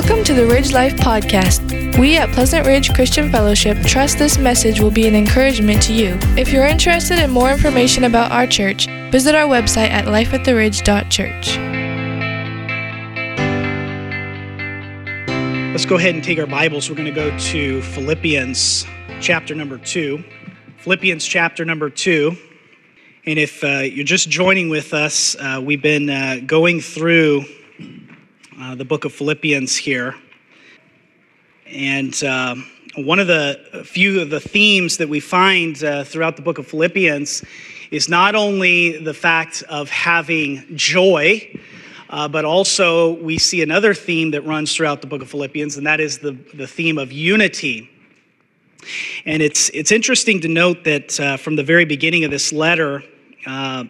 Welcome to the Ridge Life Podcast. We at Pleasant Ridge Christian Fellowship trust this message will be an encouragement to you. If you're interested in more information about our church, visit our website at lifeattheridge.church. Let's go ahead and take our Bibles. We're going to go to Philippians chapter number two. Philippians chapter number two. And if uh, you're just joining with us, uh, we've been uh, going through uh, the book of Philippians here. And um, one of the few of the themes that we find uh, throughout the book of Philippians is not only the fact of having joy, uh, but also we see another theme that runs throughout the book of Philippians, and that is the, the theme of unity. And it's, it's interesting to note that uh, from the very beginning of this letter, uh,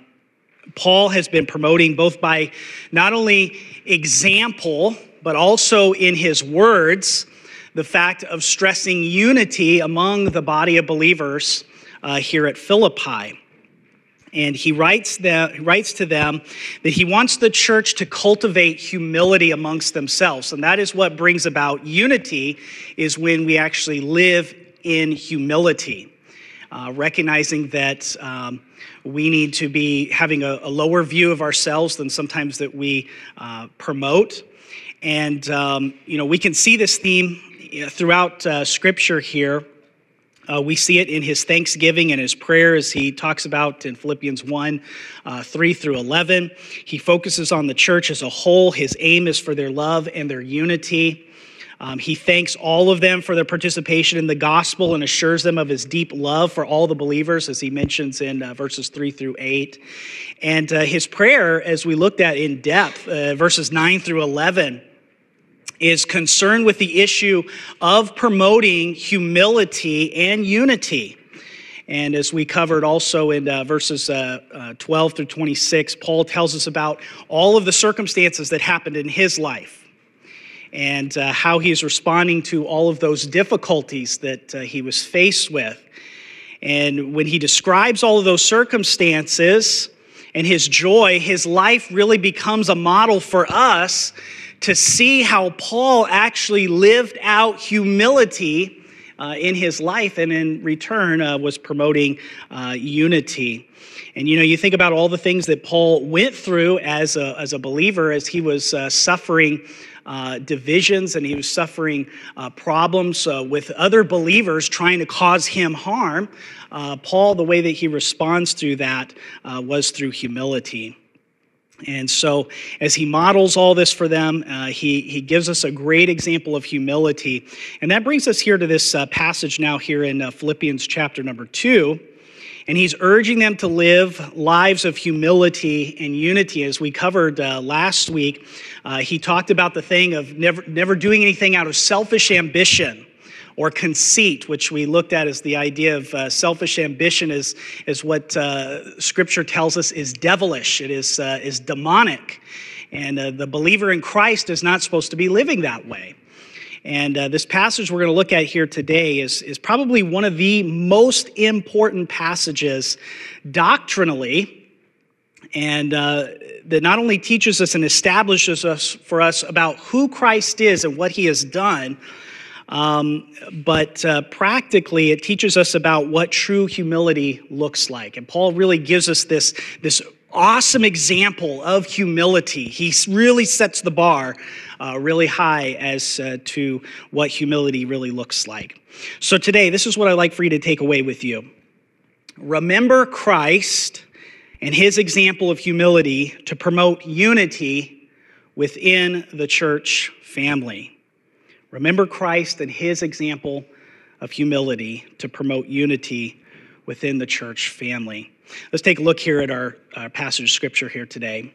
Paul has been promoting both by not only example, but also in his words, the fact of stressing unity among the body of believers uh, here at Philippi. And he writes, them, he writes to them that he wants the church to cultivate humility amongst themselves. And that is what brings about unity, is when we actually live in humility, uh, recognizing that um, we need to be having a, a, lower view of ourselves than sometimes that we uh, promote. And, um, you know, we can see this theme throughout uh, Scripture here. Uh, we see it in his thanksgiving and his prayer as he talks about in Philippians 1 uh, 3 through 11. He focuses on the church as a whole. His aim is for their love and their unity. Um, he thanks all of them for their participation in the gospel and assures them of his deep love for all the believers, as he mentions in uh, verses 3 through 8. And uh, his prayer, as we looked at in depth, uh, verses 9 through 11, is concerned with the issue of promoting humility and unity. And as we covered also in uh, verses uh, uh, 12 through 26, Paul tells us about all of the circumstances that happened in his life and uh, how he's responding to all of those difficulties that uh, he was faced with. And when he describes all of those circumstances and his joy, his life really becomes a model for us to see how Paul actually lived out humility uh, in his life and in return uh, was promoting uh, unity. And you know, you think about all the things that Paul went through as a, as a believer as he was uh, suffering uh, divisions and he was suffering uh, problems uh, with other believers trying to cause him harm. Uh, Paul, the way that he responds through that uh, was through humility. And so, as he models all this for them, uh, he, he gives us a great example of humility. And that brings us here to this uh, passage now, here in uh, Philippians chapter number two. And he's urging them to live lives of humility and unity. As we covered uh, last week, uh, he talked about the thing of never, never doing anything out of selfish ambition or conceit, which we looked at as the idea of uh, selfish ambition, is, is what uh, Scripture tells us is devilish, it is, uh, is demonic. And uh, the believer in Christ is not supposed to be living that way. And uh, this passage we're going to look at here today is, is probably one of the most important passages doctrinally, and uh, that not only teaches us and establishes us for us about who Christ is and what he has done, um, but uh, practically, it teaches us about what true humility looks like. And Paul really gives us this, this awesome example of humility. He really sets the bar uh, really high as uh, to what humility really looks like. So, today, this is what I'd like for you to take away with you. Remember Christ and his example of humility to promote unity within the church family. Remember Christ and his example of humility to promote unity within the church family. Let's take a look here at our, our passage of scripture here today.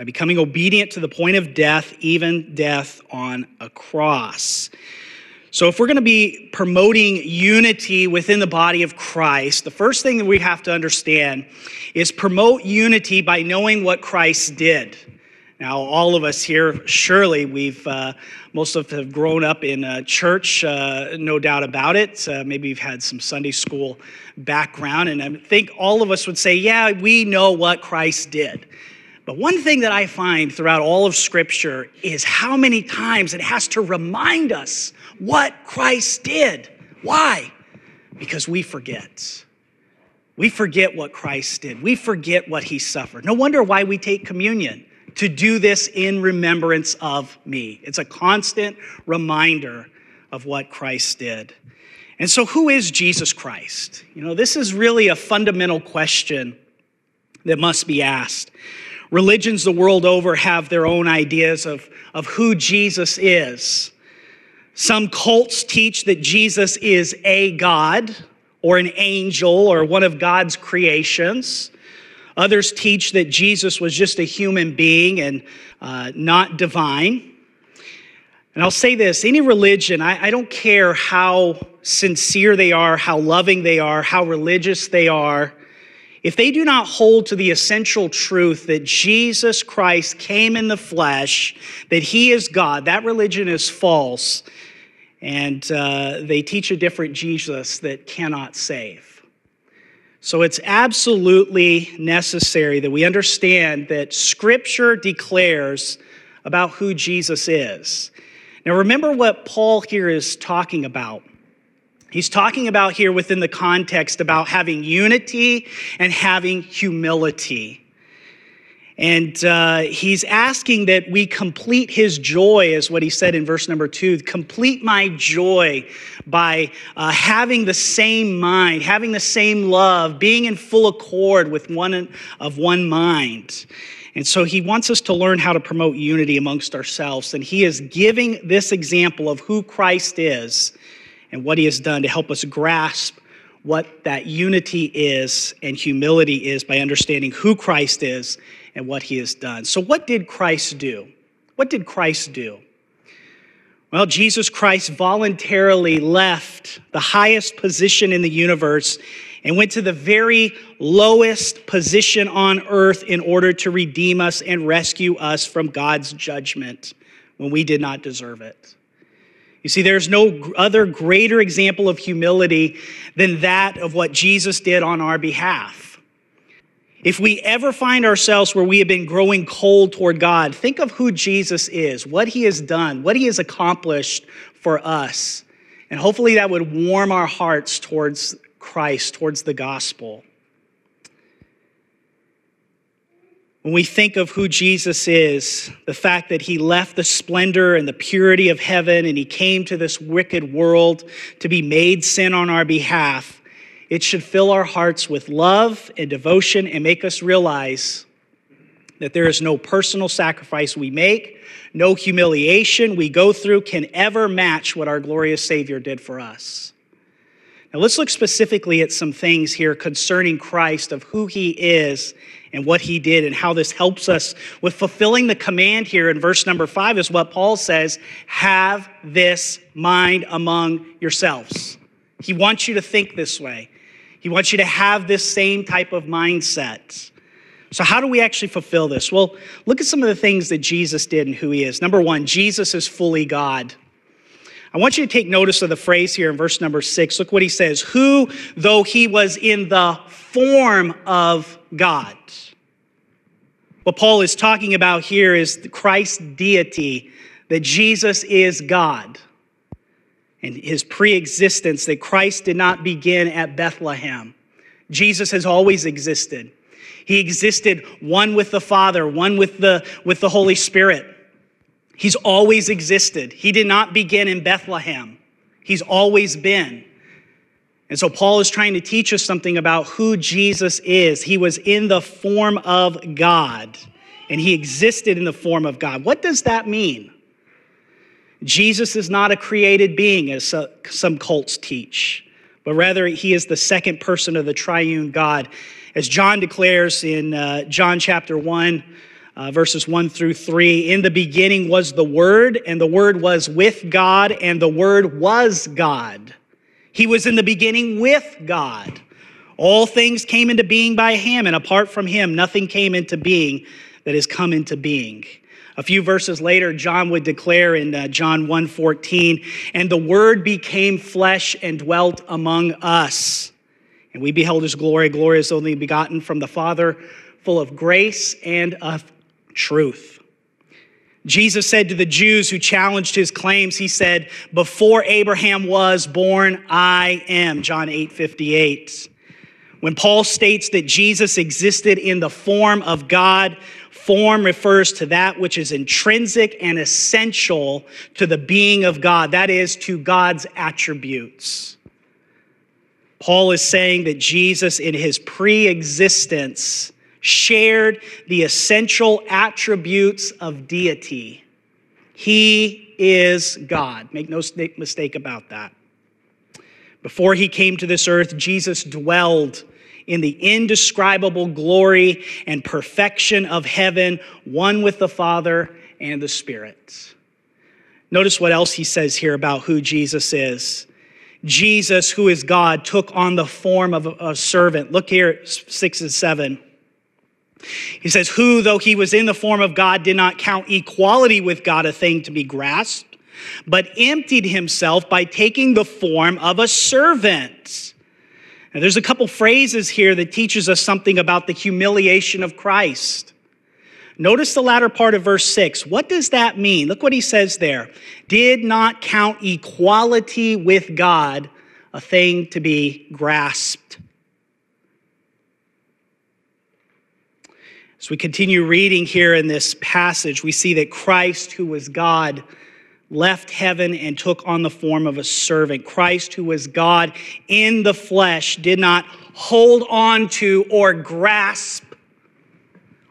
by becoming obedient to the point of death, even death on a cross. So, if we're going to be promoting unity within the body of Christ, the first thing that we have to understand is promote unity by knowing what Christ did. Now, all of us here, surely we've, uh, most of us have grown up in a church, uh, no doubt about it. Uh, maybe you've had some Sunday school background, and I think all of us would say, yeah, we know what Christ did. But one thing that I find throughout all of Scripture is how many times it has to remind us what Christ did. Why? Because we forget. We forget what Christ did. We forget what he suffered. No wonder why we take communion to do this in remembrance of me. It's a constant reminder of what Christ did. And so, who is Jesus Christ? You know, this is really a fundamental question that must be asked. Religions the world over have their own ideas of, of who Jesus is. Some cults teach that Jesus is a God or an angel or one of God's creations. Others teach that Jesus was just a human being and uh, not divine. And I'll say this any religion, I, I don't care how sincere they are, how loving they are, how religious they are, if they do not hold to the essential truth that Jesus Christ came in the flesh, that he is God, that religion is false, and uh, they teach a different Jesus that cannot save. So it's absolutely necessary that we understand that Scripture declares about who Jesus is. Now, remember what Paul here is talking about. He's talking about here within the context about having unity and having humility. And uh, he's asking that we complete his joy, is what he said in verse number two. Complete my joy by uh, having the same mind, having the same love, being in full accord with one of one mind. And so he wants us to learn how to promote unity amongst ourselves. And he is giving this example of who Christ is and what he has done to help us grasp what that unity is and humility is by understanding who Christ is and what he has done. So, what did Christ do? What did Christ do? Well, Jesus Christ voluntarily left the highest position in the universe and went to the very lowest position on earth in order to redeem us and rescue us from God's judgment when we did not deserve it. You see, there's no other greater example of humility than that of what Jesus did on our behalf. If we ever find ourselves where we have been growing cold toward God, think of who Jesus is, what he has done, what he has accomplished for us. And hopefully that would warm our hearts towards Christ, towards the gospel. When we think of who Jesus is, the fact that he left the splendor and the purity of heaven and he came to this wicked world to be made sin on our behalf, it should fill our hearts with love and devotion and make us realize that there is no personal sacrifice we make, no humiliation we go through can ever match what our glorious Savior did for us. Now, let's look specifically at some things here concerning Christ of who he is and what he did and how this helps us with fulfilling the command here in verse number five is what Paul says have this mind among yourselves. He wants you to think this way, he wants you to have this same type of mindset. So, how do we actually fulfill this? Well, look at some of the things that Jesus did and who he is. Number one, Jesus is fully God. I want you to take notice of the phrase here in verse number six. Look what he says Who, though he was in the form of God. What Paul is talking about here is Christ's deity, that Jesus is God, and his pre existence, that Christ did not begin at Bethlehem. Jesus has always existed. He existed one with the Father, one with the, with the Holy Spirit. He's always existed. He did not begin in Bethlehem, He's always been. And so Paul is trying to teach us something about who Jesus is. He was in the form of God, and he existed in the form of God. What does that mean? Jesus is not a created being, as some cults teach, but rather he is the second person of the triune God. As John declares in uh, John chapter 1, uh, verses 1 through 3. In the beginning was the Word, and the Word was with God, and the Word was God. He was in the beginning with God. All things came into being by him, and apart from him, nothing came into being that has come into being. A few verses later, John would declare in uh, John 1:14, "And the word became flesh and dwelt among us, and we beheld his glory, as only begotten from the Father, full of grace and of truth." Jesus said to the Jews who challenged his claims, he said, "Before Abraham was born, I am." John 8:58. When Paul states that Jesus existed in the form of God, Form refers to that which is intrinsic and essential to the being of God, that is, to God's attributes. Paul is saying that Jesus, in his pre existence, shared the essential attributes of deity. He is God. Make no mistake about that. Before he came to this earth, Jesus dwelled in the indescribable glory and perfection of heaven, one with the Father and the Spirit. Notice what else he says here about who Jesus is. Jesus, who is God, took on the form of a, servant. Look here, six and seven. He says, Who, though he was in the form of God, did not count equality with God a thing to be grasped, but emptied himself by taking the form of a servant now, there's a couple phrases here that teaches us something about the humiliation of Christ. Notice the latter part of verse 6. What does that mean? Look what he says there. Did not count equality with God a thing to be grasped. As we continue reading here in this passage, we see that Christ, who was God, left heaven and took on the form of a servant. Christ, who was God in the flesh, did not hold on to or grasp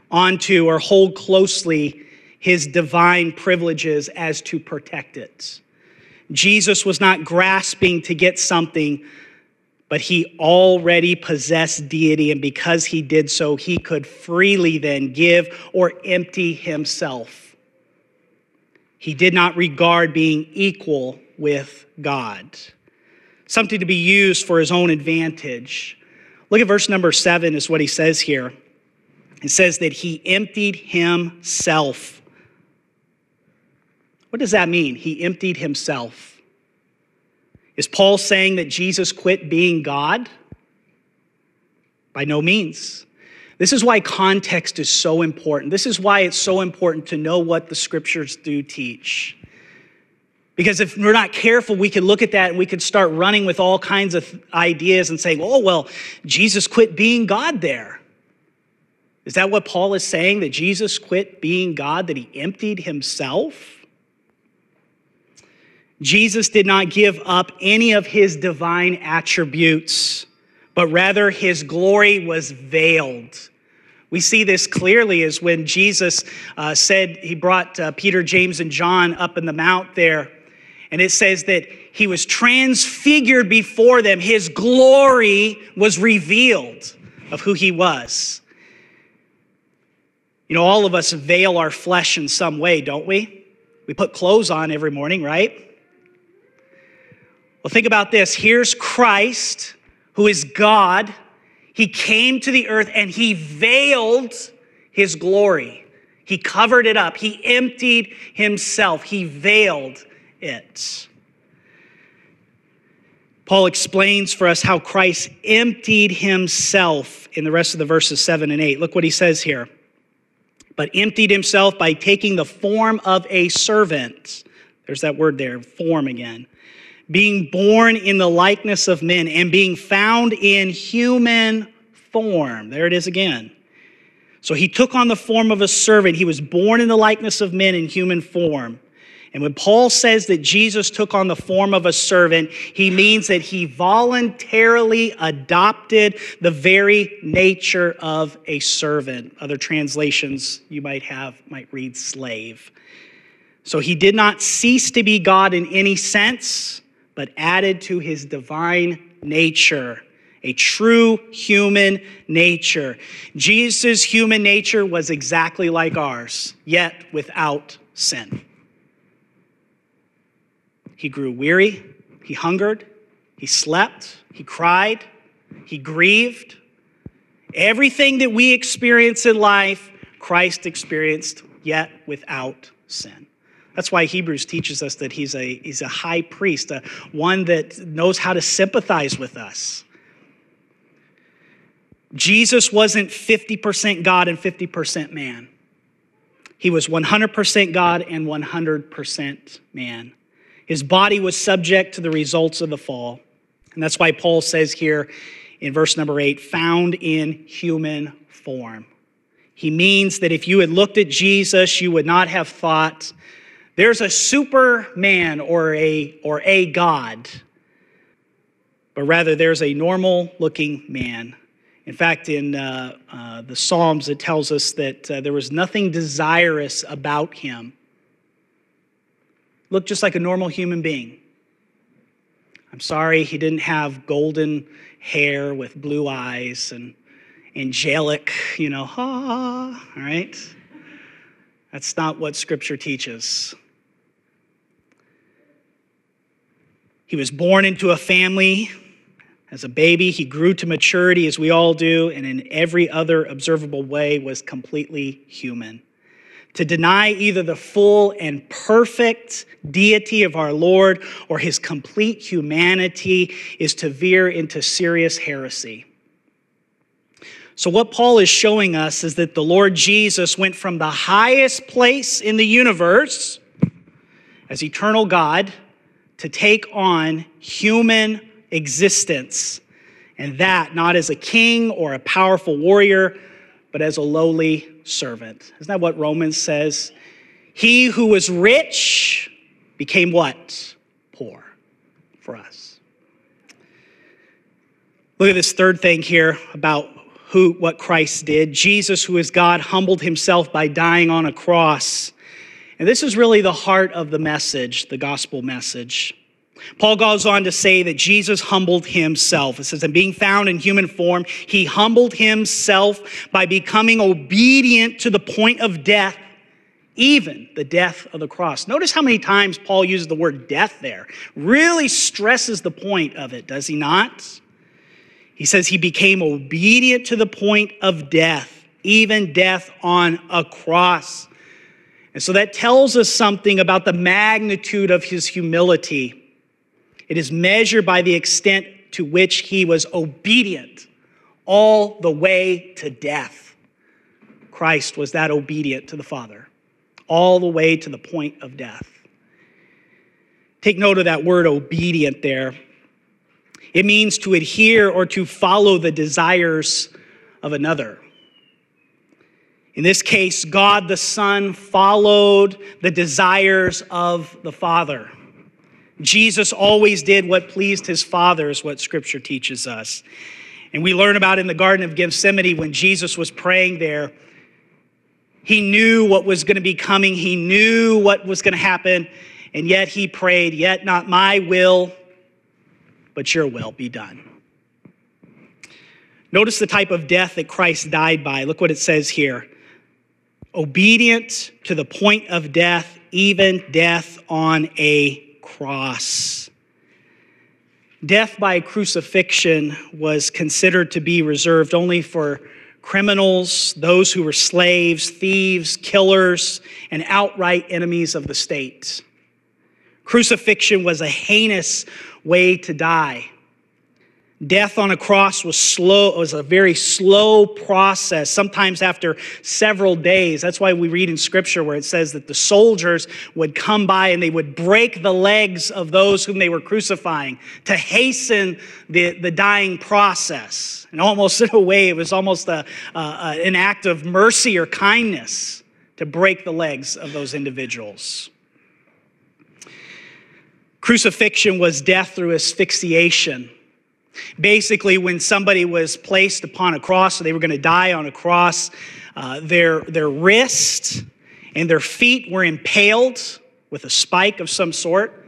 onto or hold closely his divine privileges as to protect it. Jesus was not grasping to get something, but he already possessed deity, and because he did so, he could freely then give or empty himself. He did not regard being equal with God, something to be used for his own advantage. Look at verse number seven, is what he says here. It says that he emptied himself. What does that mean? He emptied himself. Is Paul saying that Jesus quit being God? By no means. This is why context is so important. This is why it's so important to know what the scriptures do teach. Because if we're not careful, we can look at that and we could start running with all kinds of ideas and saying, oh, well, Jesus quit being God there. Is that what Paul is saying? That Jesus quit being God, that he emptied himself? Jesus did not give up any of his divine attributes, but rather his glory was veiled. We see this clearly is when Jesus uh, said he brought uh, Peter, James, and John up in the mount there. And it says that he was transfigured before them. His glory was revealed of who he was. You know, all of us veil our flesh in some way, don't we? We put clothes on every morning, right? Well, think about this. Here's Christ, who is God he came to the earth and he veiled his glory. He covered it up. He emptied himself. He veiled it. Paul explains for us how Christ emptied himself in the rest of the verses 7 and 8. Look what he says here. But emptied himself by taking the form of a servant. There's that word there, form again being born in the likeness of men and being found in human form. There it is again. So he took on the form of a servant. He was born in the likeness of men in human form. And when Paul says that Jesus took on the form of a servant, he means that he voluntarily adopted the very nature of a servant. Other translations you might have might read slave. So he did not cease to be God in any sense but added to his divine nature a true human nature. Jesus' human nature was exactly like ours, yet without sin. He grew weary, he hungered, he slept, he cried, he grieved. Everything that we experience in life, Christ experienced, yet without sin. That's why Hebrews teaches us that he's a, he's a high priest, a, one that knows how to sympathize with us. Jesus wasn't 50% God and 50% man. He was 100% God and 100% man. His body was subject to the results of the fall. And that's why Paul says here in verse number eight, found in human form. He means that if you had looked at Jesus, you would not have thought there's a superman or a, or a God, but rather there's a normal looking man in fact, in uh, uh, the Psalms, it tells us that uh, there was nothing desirous about him. Looked just like a normal human being. I'm sorry he didn't have golden hair with blue eyes and angelic, you know, ha, all right? That's not what Scripture teaches. He was born into a family as a baby, he grew to maturity, as we all do, and in every other observable way was completely human. To deny either the full and perfect deity of our Lord or his complete humanity is to veer into serious heresy. So, what Paul is showing us is that the Lord Jesus went from the highest place in the universe as eternal God to take on human existence, and that not as a king or a powerful warrior, but as a lowly servant. Isn't that what Romans says? He who was rich became what? Poor for us. Look at this third thing here about who what Christ did. Jesus, who is God, humbled himself by dying on a cross. And this is really the heart of the message, the gospel message. Paul goes on to say that Jesus humbled himself. It says, and being found in human form, he humbled himself by becoming obedient to the point of death, even the death of the cross. Notice how many times Paul uses the word death there. Really stresses the point of it, does he not? He says he became obedient to the point of death, even death on a cross. And so that tells us something about the magnitude of his humility. It is measured by the extent to which he was obedient all the way to death. Christ was that obedient to the Father, all the way to the point of death. Take note of that word obedient there. It means to adhere or to follow the desires of another. In this case, God the Son followed the desires of the Father. Jesus always did what pleased his Father, is what Scripture teaches us. And we learn about in the Garden of Gethsemane when Jesus was praying there. He knew what was going to be coming, he knew what was going to happen, and yet he prayed, Yet not my will, but your will be done. Notice the type of death that Christ died by. Look what it says here obedient to the point of death, even death on a cross. Death by crucifixion was considered to be reserved only for criminals, those who were slaves, thieves, killers, and outright enemies of the state. Crucifixion was a heinous way to die. Death on a cross was slow, it was a very slow process, sometimes after several days. That's why we read in scripture where it says that the soldiers would come by and they would break the legs of those whom they were crucifying to hasten the, the dying process. And almost in a way, it was almost a, an act of mercy or kindness to break the legs of those individuals. Crucifixion was death through asphyxiation. Basically, when somebody was placed upon a cross, so they were going to die on a cross, uh, their, their wrist and their feet were impaled with a spike of some sort,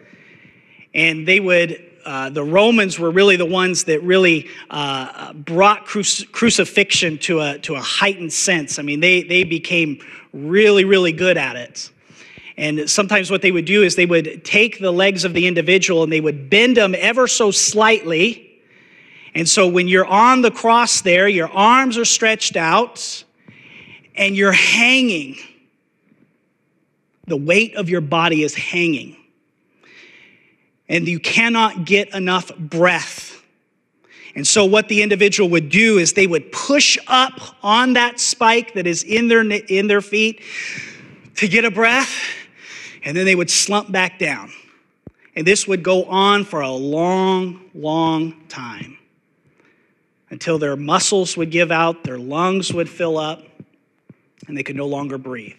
and they would uh, the Romans were really the ones that really uh, brought crucifixion to a, to a heightened sense. I mean, they, they became really, really good at it. And sometimes what they would do is they would take the legs of the individual and they would bend them ever so slightly. And so when you're on the cross there, your arms are stretched out and you're hanging. The weight of your body is hanging and you cannot get enough breath. And so, what the individual would do is they would push up on that spike that is in their, in their feet to get a breath, and then they would slump back down. And this would go on for a long, long time until their muscles would give out, their lungs would fill up, and they could no longer breathe.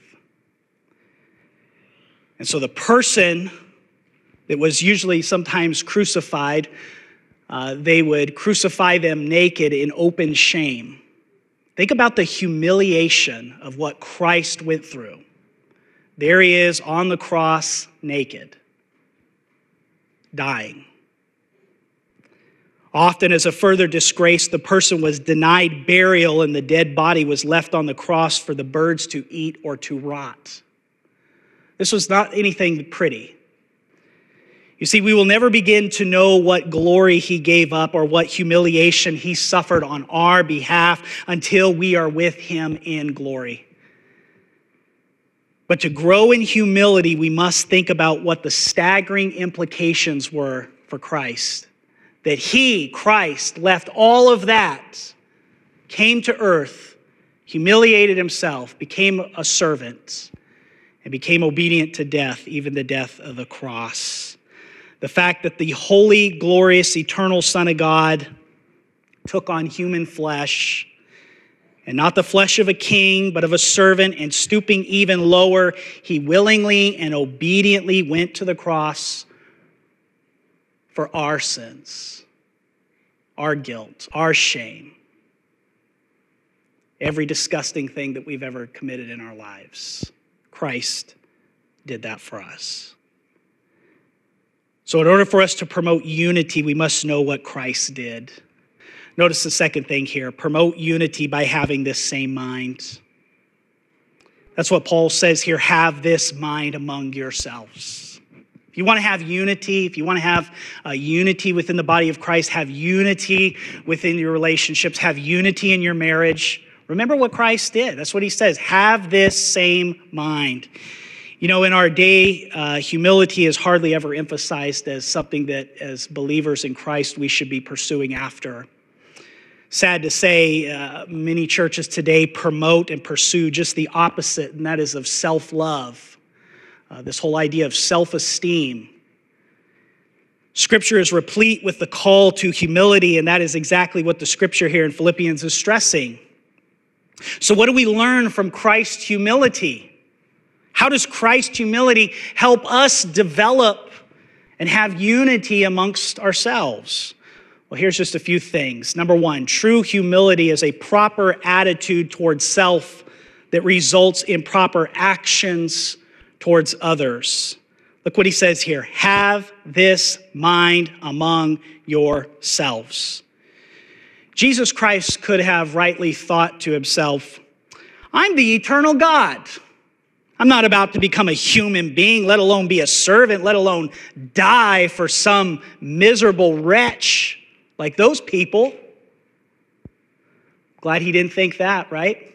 And so the person that was usually sometimes crucified, uh, they would crucify them naked in open shame. Think about the humiliation of what Christ went through. There he is on the cross, naked, dying. Often, as a further disgrace, the person was denied burial and the dead body was left on the cross for the birds to eat or to rot. This was not anything pretty. You see, we will never begin to know what glory he gave up or what humiliation he suffered on our behalf until we are with him in glory. But to grow in humility, we must think about what the staggering implications were for Christ. That he, Christ, left all of that, came to earth, humiliated himself, became a servant, and became obedient to death, even the death of the cross. The fact that the holy, glorious, eternal Son of God took on human flesh, and not the flesh of a king, but of a servant, and stooping even lower, he willingly and obediently went to the cross for our sins, our guilt, our shame, every disgusting thing that we've ever committed in our lives. Christ did that for us. So, in order for us to promote unity, we must know what Christ did. Notice the second thing here promote unity by having this same mind. That's what Paul says here have this mind among yourselves. If you want to have unity, if you want to have uh, unity within the body of Christ, have unity within your relationships, have unity in your marriage, remember what Christ did. That's what he says have this same mind. You know, in our day, uh, humility is hardly ever emphasized as something that, as believers in Christ, we should be pursuing after. Sad to say, uh, many churches today promote and pursue just the opposite, and that is of self love. Uh, this whole idea of self esteem. Scripture is replete with the call to humility, and that is exactly what the scripture here in Philippians is stressing. So, what do we learn from Christ's humility? How does Christ's humility help us develop and have unity amongst ourselves? Well, here's just a few things. Number one, true humility is a proper attitude towards self that results in proper actions towards others. Look what he says here have this mind among yourselves. Jesus Christ could have rightly thought to himself, I'm the eternal God. I'm not about to become a human being, let alone be a servant, let alone die for some miserable wretch like those people. Glad he didn't think that, right?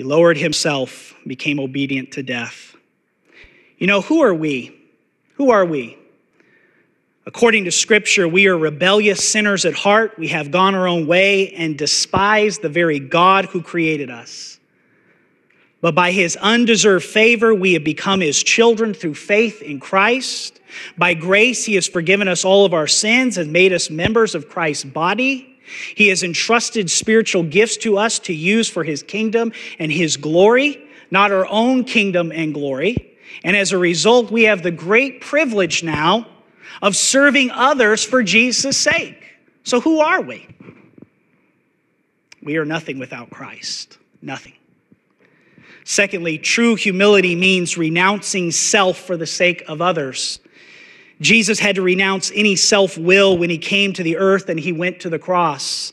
He lowered himself, became obedient to death. You know, who are we? Who are we? According to Scripture, we are rebellious sinners at heart. We have gone our own way and despise the very God who created us. But by his undeserved favor, we have become his children through faith in Christ. By grace, he has forgiven us all of our sins and made us members of Christ's body. He has entrusted spiritual gifts to us to use for his kingdom and his glory, not our own kingdom and glory. And as a result, we have the great privilege now of serving others for Jesus' sake. So, who are we? We are nothing without Christ. Nothing. Secondly, true humility means renouncing self for the sake of others. Jesus had to renounce any self will when he came to the earth and he went to the cross.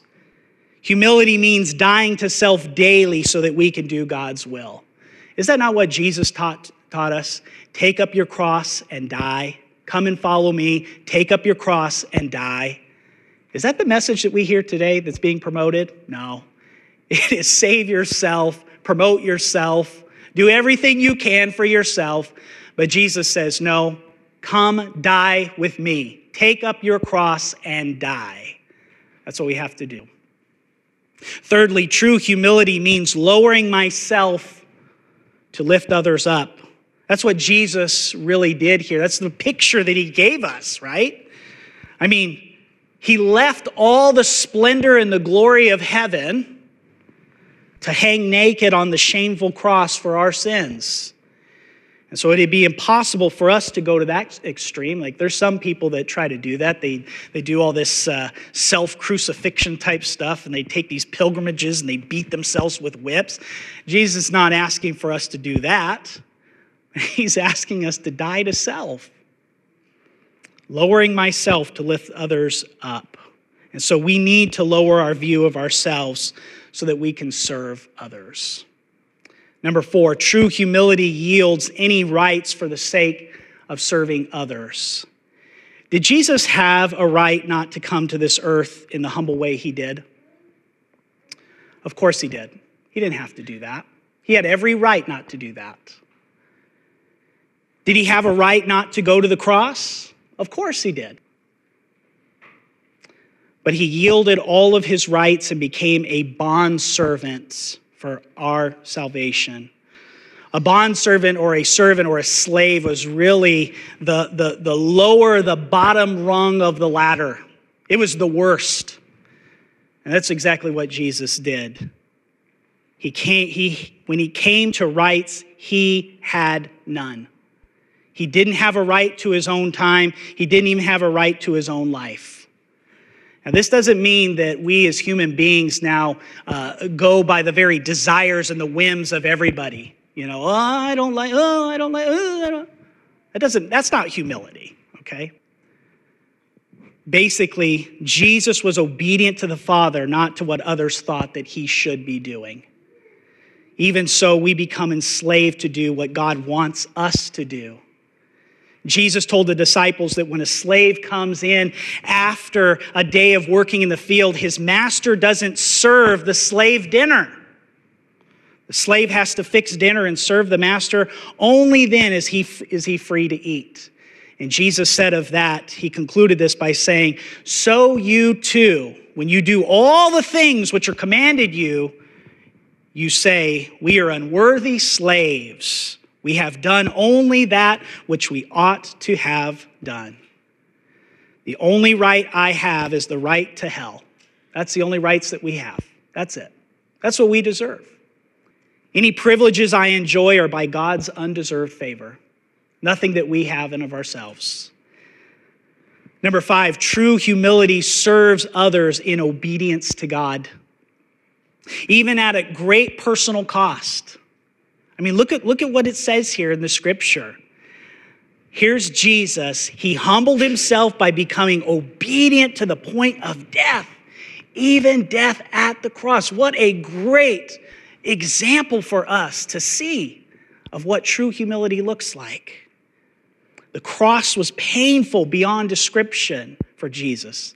Humility means dying to self daily so that we can do God's will. Is that not what Jesus taught, taught us? Take up your cross and die. Come and follow me. Take up your cross and die. Is that the message that we hear today that's being promoted? No. It is save yourself, promote yourself, do everything you can for yourself. But Jesus says, no, come die with me. Take up your cross and die. That's what we have to do. Thirdly, true humility means lowering myself to lift others up. That's what Jesus really did here. That's the picture that he gave us, right? I mean, he left all the splendor and the glory of heaven to hang naked on the shameful cross for our sins. And so it'd be impossible for us to go to that extreme. Like there's some people that try to do that. They, they do all this uh, self crucifixion type stuff and they take these pilgrimages and they beat themselves with whips. Jesus is not asking for us to do that. He's asking us to die to self, lowering myself to lift others up. And so we need to lower our view of ourselves so that we can serve others. Number four, true humility yields any rights for the sake of serving others. Did Jesus have a right not to come to this earth in the humble way he did? Of course he did. He didn't have to do that. He had every right not to do that. Did he have a right not to go to the cross? Of course he did. But he yielded all of his rights and became a bondservant for our salvation. A bondservant or a servant or a slave was really the, the, the lower, the bottom rung of the ladder. It was the worst. And that's exactly what Jesus did. He came, he, when he came to rights, he had none. He didn't have a right to his own time, he didn't even have a right to his own life. Now, this doesn't mean that we as human beings now uh, go by the very desires and the whims of everybody. You know, oh, I don't like, oh, I don't like, oh, I don't. That doesn't, that's not humility, okay? Basically, Jesus was obedient to the Father, not to what others thought that he should be doing. Even so, we become enslaved to do what God wants us to do. Jesus told the disciples that when a slave comes in after a day of working in the field, his master doesn't serve the slave dinner. The slave has to fix dinner and serve the master. Only then is he, is he free to eat. And Jesus said of that, he concluded this by saying, So you too, when you do all the things which are commanded you, you say, We are unworthy slaves. We have done only that which we ought to have done. The only right I have is the right to hell. That's the only rights that we have. That's it. That's what we deserve. Any privileges I enjoy are by God's undeserved favor, nothing that we have in of ourselves. Number five, true humility serves others in obedience to God, even at a great personal cost. I mean, look at, look at what it says here in the scripture. Here's Jesus. He humbled himself by becoming obedient to the point of death, even death at the cross. What a great example for us to see of what true humility looks like. The cross was painful beyond description for Jesus,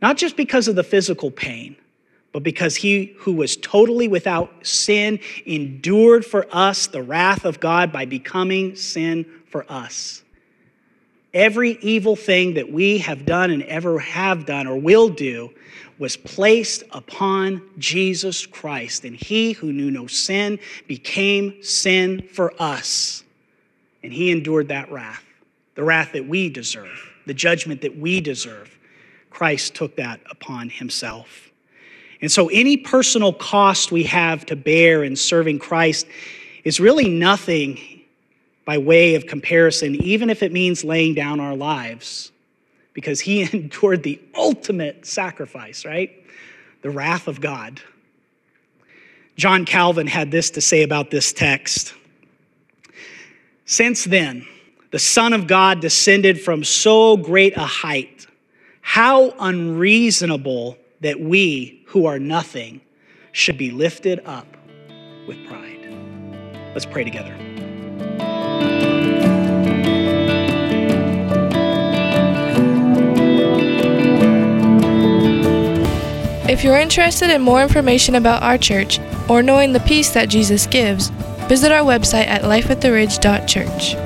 not just because of the physical pain, but because he who was totally without sin endured for us the wrath of God by becoming sin for us. Every evil thing that we have done and ever have done or will do was placed upon Jesus Christ. And he who knew no sin became sin for us. And he endured that wrath, the wrath that we deserve, the judgment that we deserve. Christ took that upon himself. And so, any personal cost we have to bear in serving Christ is really nothing by way of comparison, even if it means laying down our lives, because He endured the ultimate sacrifice, right? The wrath of God. John Calvin had this to say about this text. Since then, the Son of God descended from so great a height, how unreasonable that we, who are nothing, should be lifted up with pride. Let's pray together. If you're interested in more information about our church or knowing the peace that Jesus gives, visit our website at lifeattheridge.church.